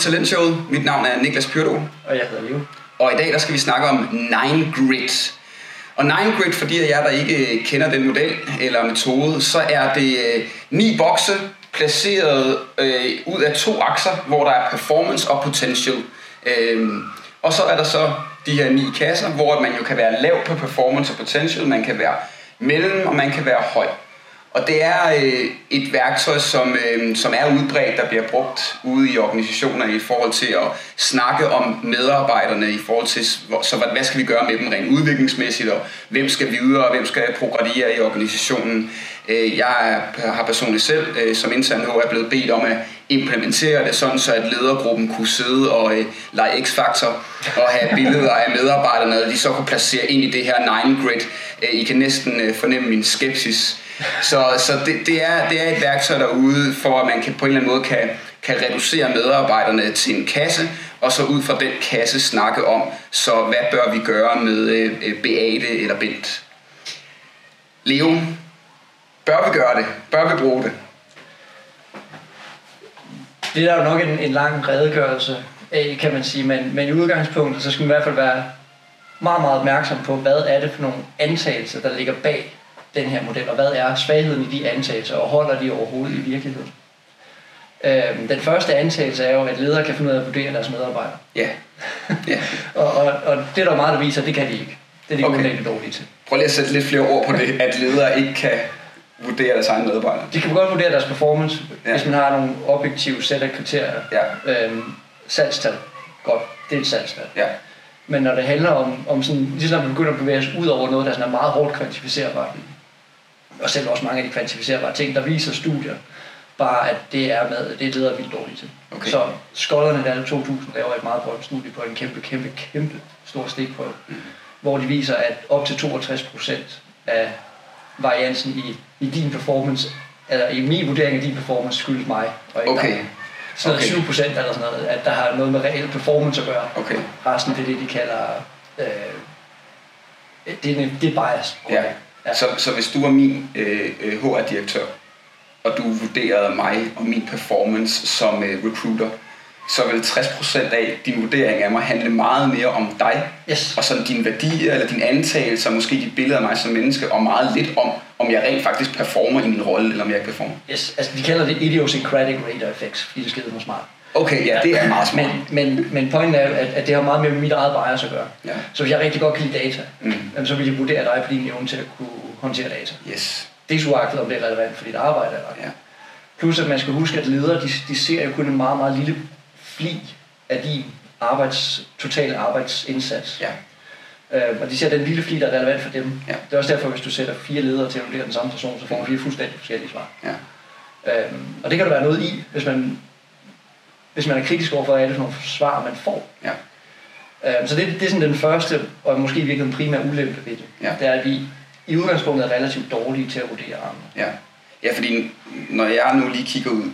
til Talentshowet. Mit navn er Niklas Pyrdo. Og jeg hedder Leo. Og i dag der skal vi snakke om Nine Grid. Og Nine Grid, fordi jer, der ikke kender den model eller metode, så er det øh, ni bokse placeret øh, ud af to akser, hvor der er performance og potential. Øhm, og så er der så de her ni kasser, hvor man jo kan være lav på performance og potential, man kan være mellem, og man kan være høj. Og det er øh, et værktøj, som, øh, som er udbredt, der bliver brugt ude i organisationer i forhold til at snakke om medarbejderne, i forhold til, så hvad, hvad skal vi gøre med dem rent udviklingsmæssigt, og hvem skal videre, og hvem skal progradere i organisationen. Øh, jeg er, har personligt selv øh, som intern HR blevet bedt om at implementere det sådan, så at ledergruppen kunne sidde og øh, lege x-faktor og have billeder af medarbejderne, og de så kunne placere ind i det her 9-grid. Øh, I kan næsten øh, fornemme min skepsis så, så det, det, er, det er et værktøj derude, for at man kan, på en eller anden måde kan, kan reducere medarbejderne til en kasse, og så ud fra den kasse snakke om, så hvad bør vi gøre med øh, Beate eller Bent. Leo, bør vi gøre det? Bør vi bruge det? Det er jo nok en, en lang redegørelse af, kan man sige, men, men i udgangspunktet, så skal man i hvert fald være meget, meget opmærksom på, hvad er det for nogle antagelser, der ligger bag den her model, og hvad er svagheden i de antagelser, og holder de overhovedet i virkeligheden? Øhm, den første antagelse er jo, at ledere kan finde ud af at vurdere deres medarbejdere. Ja. ja. og, og, og det er der meget, der viser, at det kan de ikke. Det er de okay. grundlæggende dårlige til. Prøv lige at sætte lidt flere ord på det, at ledere ikke kan vurdere deres egne medarbejdere. De kan godt vurdere deres performance, ja. hvis man har nogle objektive sæt af kriterier. Ja. Øhm, salgstal. Godt, det er et salgstal. Ja. Men når det handler om, om sådan, ligesom man begynder at bevæge sig ud over noget, der sådan er meget hårdt kvantificerbart, og selv også mange af de kvantificerbare ting, der viser studier, bare at det er med, det er leder vildt dårligt til. Okay. Så skolderne der i 2000 laver et meget berømt studie på en kæmpe, kæmpe, kæmpe stor stikprøve, mm. hvor de viser, at op til 62 procent af variansen i, i din performance, eller i min vurdering af din performance, skyldes mig, og ikke okay. dig. Så okay. 7 procent eller sådan noget, at der har noget med reel performance at gøre. Okay. Resten det er det, de kalder, øh, det, er, det er bias. Ja. Ja. Så, så hvis du var min øh, øh HR-direktør, og du vurderede mig og min performance som øh, recruiter, så vil 60% af din vurdering af mig handle meget mere om dig, yes. og sådan dine værdier, eller din antagelse, og måske dit billede af mig som menneske, og meget lidt om, om jeg rent faktisk performer i min rolle, eller om jeg ikke performer. Yes, altså de kalder det idiosyncratic radar effects, fordi det skider mig smart. Okay, ja, det er meget smart. Men, men, men pointen er, at, at det har meget mere med mit eget bias at gøre. Ja. Så hvis jeg rigtig godt kan lide data, mm. så vil jeg vurdere dig på din evne til at kunne håndtere data. Yes. Det er uagtet, om det er relevant for dit arbejde eller ja. Plus at man skal huske, at ledere, de, de ser jo kun en meget, meget lille fli af din arbejds, totale arbejdsindsats. Ja. Øh, og de ser den lille fli, der er relevant for dem. Ja. Det er også derfor, hvis du sætter fire ledere til at vurdere den samme person, så får man fire fuldstændig forskellige svar. Ja. Øh, og det kan der være noget i, hvis man hvis man er kritisk over for, hvad er det for nogle svar, man får. Ja. Øh, så det, det er sådan den første, og måske virkelig den primære ulempe ved det. Ja. Det er, at vi i udgangspunktet er relativt dårlige til at vurdere andre. Ja. ja, fordi når jeg nu lige kigger ud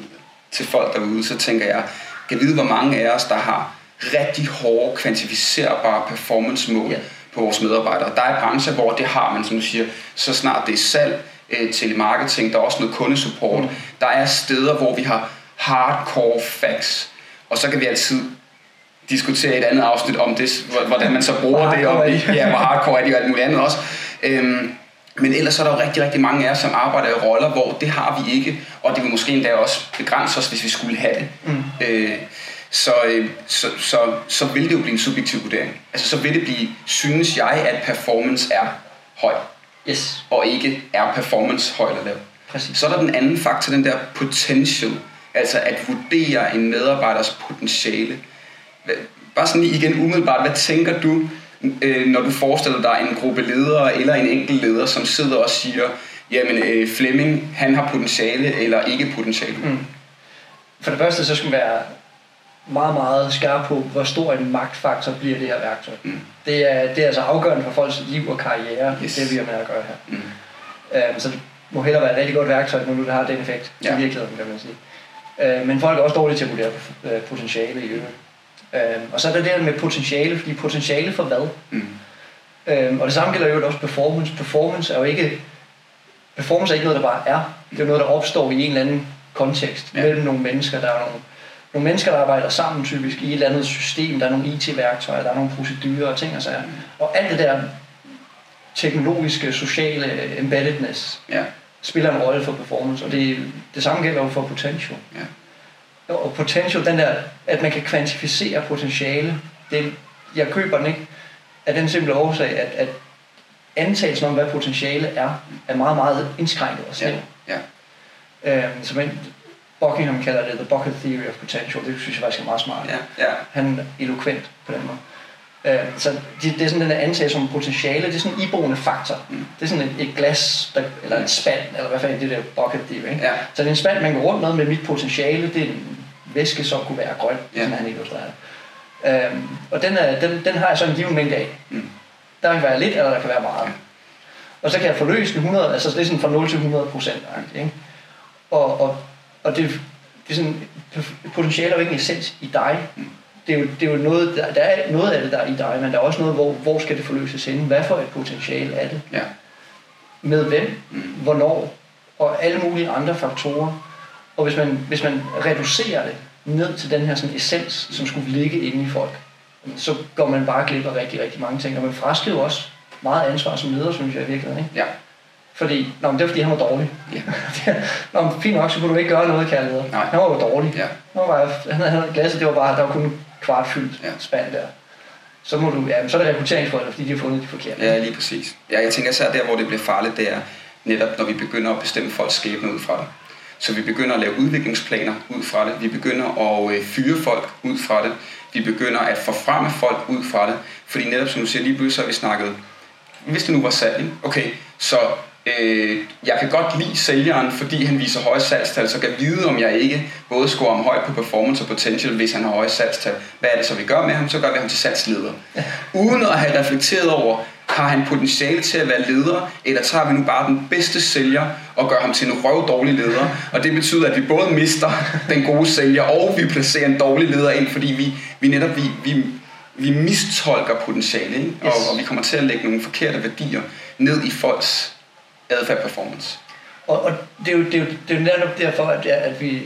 til folk derude, så tænker jeg, kan vide, hvor mange af os, der har rigtig hårde, kvantificerbare performance-mål ja. på vores medarbejdere. Der er brancher, hvor det har man, som du siger, så snart det er salg, øh, telemarketing, der er også noget kundesupport. Mm. Der er steder, hvor vi har hardcore facts. Og så kan vi altid diskutere et andet afsnit om det, hvordan man så bruger det, og ja, hvor hardcore er det og alt muligt andet også. Øhm, men ellers er der jo rigtig, rigtig mange af os, som arbejder i roller, hvor det har vi ikke, og det vil måske endda også begrænse os, hvis vi skulle have det. Mm. Øh, så, øh, så, så, så vil det jo blive en subjektiv vurdering. Altså så vil det blive, synes jeg, at performance er høj, yes. og ikke er performance høj eller lav. Præcis. Så er der den anden faktor, den der potential. Altså at vurdere en medarbejders potentiale. Bare sådan igen umiddelbart, hvad tænker du, øh, når du forestiller dig en gruppe ledere eller en enkelt leder, som sidder og siger, jamen øh, Flemming, han har potentiale eller ikke potentiale? Mm. For det første, så skal man være meget, meget skarp på, hvor stor en magtfaktor bliver det her værktøj. Mm. Det, er, det er altså afgørende for folks liv og karriere, yes. det vi har med at gøre her. Mm. Um, så det må hellere være et rigtig godt værktøj, når du har den effekt ja. i virkeligheden, kan man sige. Øh, men folk er også dårlige til at vurdere øh, potentiale i øvrigt. Øh, og så er der det der med potentiale, fordi potentiale for hvad? Mm. Øh, og det samme gælder jo også performance. Performance er jo ikke, performance er ikke noget, der bare er. Det er noget, der opstår i en eller anden kontekst ja. mellem nogle mennesker. Der er nogle, nogle mennesker, der arbejder sammen typisk i et eller andet system. Der er nogle IT-værktøjer, der er nogle procedurer og ting og sager. Og alt det der teknologiske, sociale embeddedness ja. Spiller en rolle for performance, og det, det samme gælder jo for potential. Ja. Og potential, den der, at man kan kvantificere potentiale, det, jeg køber den ikke, af den simple årsag, at, at antagelsen om, hvad potentiale er, er meget, meget indskrænket og snæv. Ja. Ja. Øhm, så man, Buckingham kalder det The Bucket Theory of Potential. Det synes jeg faktisk er meget smart. Ja. Ja. Han er eloquent på den måde. Øh, så det, det er sådan den der antagelse om potentiale, det er sådan en iboende faktor. Mm. Det er sådan et, et glas, der, eller en spand, eller hvad fanden det der bucket theory. Ikke? Ja. Så det er en spand, man går rundt med med mit potentiale, det er en væske, som kunne være grøn, ja. sådan han illustrerer det. Øhm, og den, er, den, den har jeg så en given mængde af. Mm. Der kan være lidt, eller der kan være meget. Ja. Og så kan jeg forløse den 100, altså det er sådan fra 0 til 100 procent. Ikke? Og, og, og det, det er sådan, potentiale er jo ikke en essens i dig. Mm det er jo, det er jo noget, der, der er noget af det, der er i dig, men der er også noget, hvor, hvor skal det forløses hen? Hvad for et potentiale er det? Ja. Med hvem? Mm. Hvornår? Og alle mulige andre faktorer. Og hvis man, hvis man reducerer det ned til den her sådan essens, som skulle ligge inde i folk, så går man bare glip af rigtig, rigtig mange ting. Og man fraskriver også meget ansvar som leder, synes jeg i virkeligheden. Ikke? Ja. Fordi, nå, men det er fordi, han var dårlig. Ja. nå, men fint nok, så kunne du ikke gøre noget, leder. Nej. Han var jo dårlig. Ja. Han, var, han, havde, havde glasset, det var bare, der var kun kvartfyldt ja. spand der. Så, må du, ja, så er det rekrutteringsfolk, fordi de har fundet de forkerte. Ja, lige præcis. Ja, jeg tænker især der, hvor det bliver farligt, det er netop, når vi begynder at bestemme folks skæbne ud fra det. Så vi begynder at lave udviklingsplaner ud fra det. Vi begynder at øh, fyre folk ud fra det. Vi begynder at forfremme folk ud fra det. Fordi netop som du siger, lige pludselig så har vi snakket, hvis det nu var salg, okay, så Øh, jeg kan godt lide sælgeren, fordi han viser høje salgstal, så kan vide, om jeg ikke både scorer ham højt på performance og potential, hvis han har høje salgstal. Hvad er det så, vi gør med ham? Så gør vi ham til salgsleder. Uden at have reflekteret over, har han potentiale til at være leder, eller tager vi nu bare den bedste sælger og gør ham til en røvdårlig leder? Og det betyder, at vi både mister den gode sælger, og vi placerer en dårlig leder ind, fordi vi, vi netop vi, vi, vi mistolker potentiale, ikke? Og, yes. og vi kommer til at lægge nogle forkerte værdier ned i folks adfærd performance. Og, og det, er jo, det, er jo, det er jo netop derfor, at, at vi,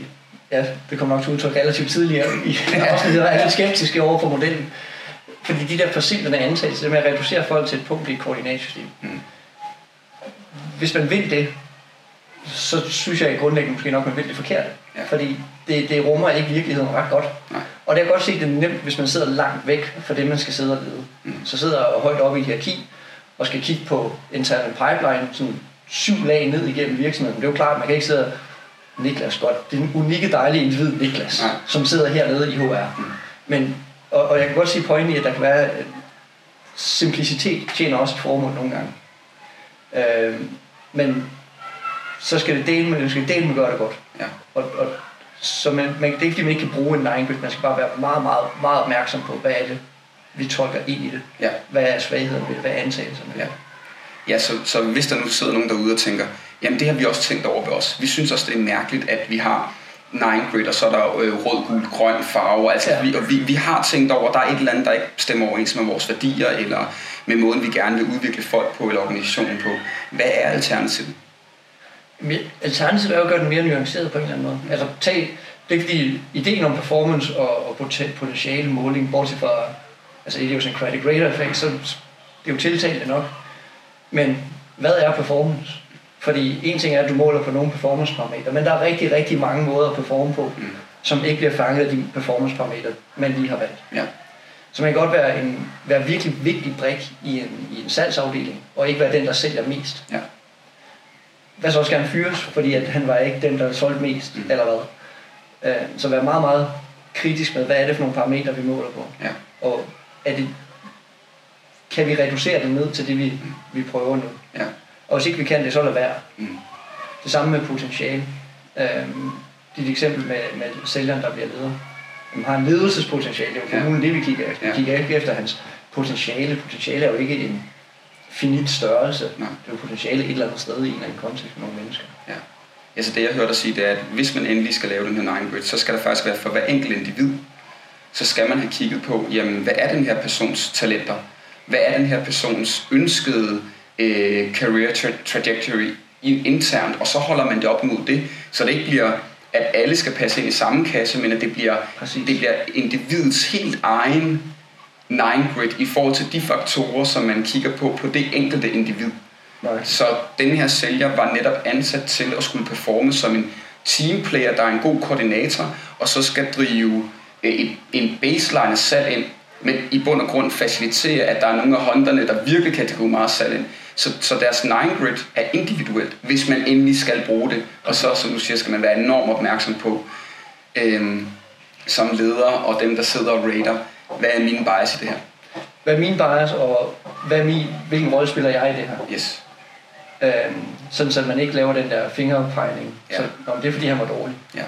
ja, det kommer nok til udtryk relativt tidligere i afsnittet, er lidt skeptiske over for modellen. Fordi de der forsimplende antagelser, det med at reducere folk til et punkt i et koordinatsystem. Mm. Hvis man vil det, så synes jeg grundlæggende måske nok, man vil det forkert. Ja. Fordi det, det rummer ikke virkeligheden ret godt. Nej. Og det er godt se, det er nemt, hvis man sidder langt væk fra det, man skal sidde og lede. Mm. Så sidder højt oppe i hierarki, og skal kigge på interne pipeline, sådan syv lag ned igennem virksomheden. Det er jo klart, at man kan ikke sidde Niklas godt. Det er en unikke dejlige individ, Niklas, ja. som sidder hernede i HR. Mm. Men, og, og jeg kan godt sige pointen i, at der kan være simplicitet tjener også et formål nogle gange. Øh, men så skal det dele med, skal dele med gøre det godt. Ja. Og, og, så man, man, det er ikke fordi, man ikke kan bruge en line man skal bare være meget, meget, meget opmærksom på, hvad er det, vi tolker ind i det. Ja. Hvad er svagheden ved det? Hvad er antagelserne? Ja. Ja, så, så hvis der nu sidder nogen derude og tænker, jamen det har vi også tænkt over ved os. Vi synes også, det er mærkeligt, at vi har 9 grid, og så er der øh, rød, gul, grøn farve. Altså, ja. vi, og vi, vi har tænkt over, at der er et eller andet, der ikke stemmer overens med vores værdier, eller med måden, vi gerne vil udvikle folk på, eller organisationen på. Hvad er alternativet? Alternativet er jo at gøre den mere nuanceret på en eller anden måde. Altså, tag, det er fordi ideen om performance og, og potentiale måling, bortset fra altså idiosyncratic radar effect, så det er jo tiltalende nok. Men hvad er performance? Fordi en ting er, at du måler på nogle performance parametre, men der er rigtig, rigtig mange måder at performe på, mm. som ikke bliver fanget af de performance parametre, man lige har valgt. Ja. Så man kan godt være en være virkelig vigtig brik i en, i en salgsafdeling, og ikke være den, der sælger mest. Ja. Hvad så også gerne fyres, fordi at han var ikke den, der solgte mest, mm. eller hvad. Uh, så være meget, meget kritisk med, hvad er det for nogle parametre, vi måler på. Ja. Og er det, kan vi reducere det ned til det, vi, vi prøver nu. Ja. Og hvis ikke vi kan det, så lad være. Mm. Det samme med potentiale. Øhm, det et eksempel med, med sælgeren, der bliver leder. Han har en ledelsespotentiale. Det er jo ja. det, vi kigger efter. Vi ja. kigger ikke efter hans potentiale. Potentiale er jo ikke en finit størrelse. Nej. Det er jo potentiale et eller andet sted i en eller anden kontekst med nogle mennesker. Ja. Ja, så det jeg hørte dig sige, det er, at hvis man endelig skal lave den her nine grid, så skal der faktisk være for hver enkelt individ, så skal man have kigget på, jamen, hvad er den her persons talenter? Hvad er den her persons ønskede øh, career tra- trajectory internt? Og så holder man det op mod det, så det ikke bliver at alle skal passe ind i samme kasse, men at det bliver, det bliver individets helt egen nine grid i forhold til de faktorer, som man kigger på på det enkelte individ. Nej. Så den her sælger var netop ansat til at skulle performe som en teamplayer, der er en god koordinator, og så skal drive øh, en baseline salg ind, men i bund og grund facilitere, at der er nogle af hånderne, der virkelig kan salg ind. Så, så deres nine grid er individuelt, hvis man endelig skal bruge det. Og så, som du siger, skal man være enormt opmærksom på, øhm, som leder og dem, der sidder og rater, hvad er min bias i det her? Hvad er min bias, og hvad er min, hvilken rolle spiller jeg i det her? Yes. Øhm, sådan, så man ikke laver den der fingerpegning. Ja. Så, om det er fordi, han var dårlig. Ja.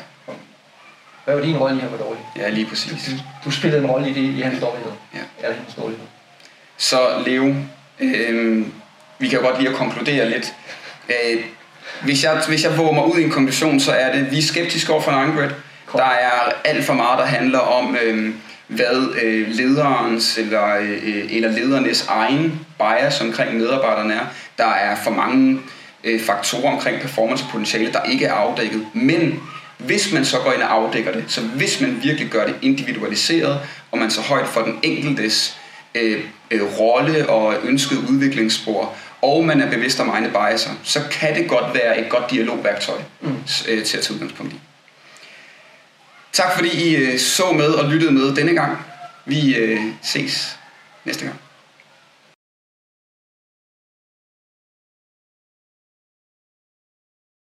Hvad var din rolle i, han var dårlig? Ja, lige præcis. Du, du spillede en rolle i, det, i hans dårlighed. Ja. Eller hans dårlighed. Så Leo, øh, vi kan jo godt lige at konkludere lidt. Øh, hvis, jeg, hvis jeg våger mig ud i en konklusion, så er det, vi er skeptiske over for Angrid. Der er alt for meget, der handler om, øh, hvad øh, lederens eller, øh, eller ledernes egen bias omkring medarbejderne er. Der er for mange øh, faktorer omkring performancepotentiale, der ikke er afdækket. Men hvis man så går ind og afdækker det, så hvis man virkelig gør det individualiseret, og man så højt for den enkeltes øh, øh, rolle og ønsket udviklingsspor, og man er bevidst om egne biaser, så kan det godt være et godt dialogværktøj mm. øh, til at tage udgangspunkt i. Tak fordi I øh, så med og lyttede med denne gang. Vi øh, ses næste gang.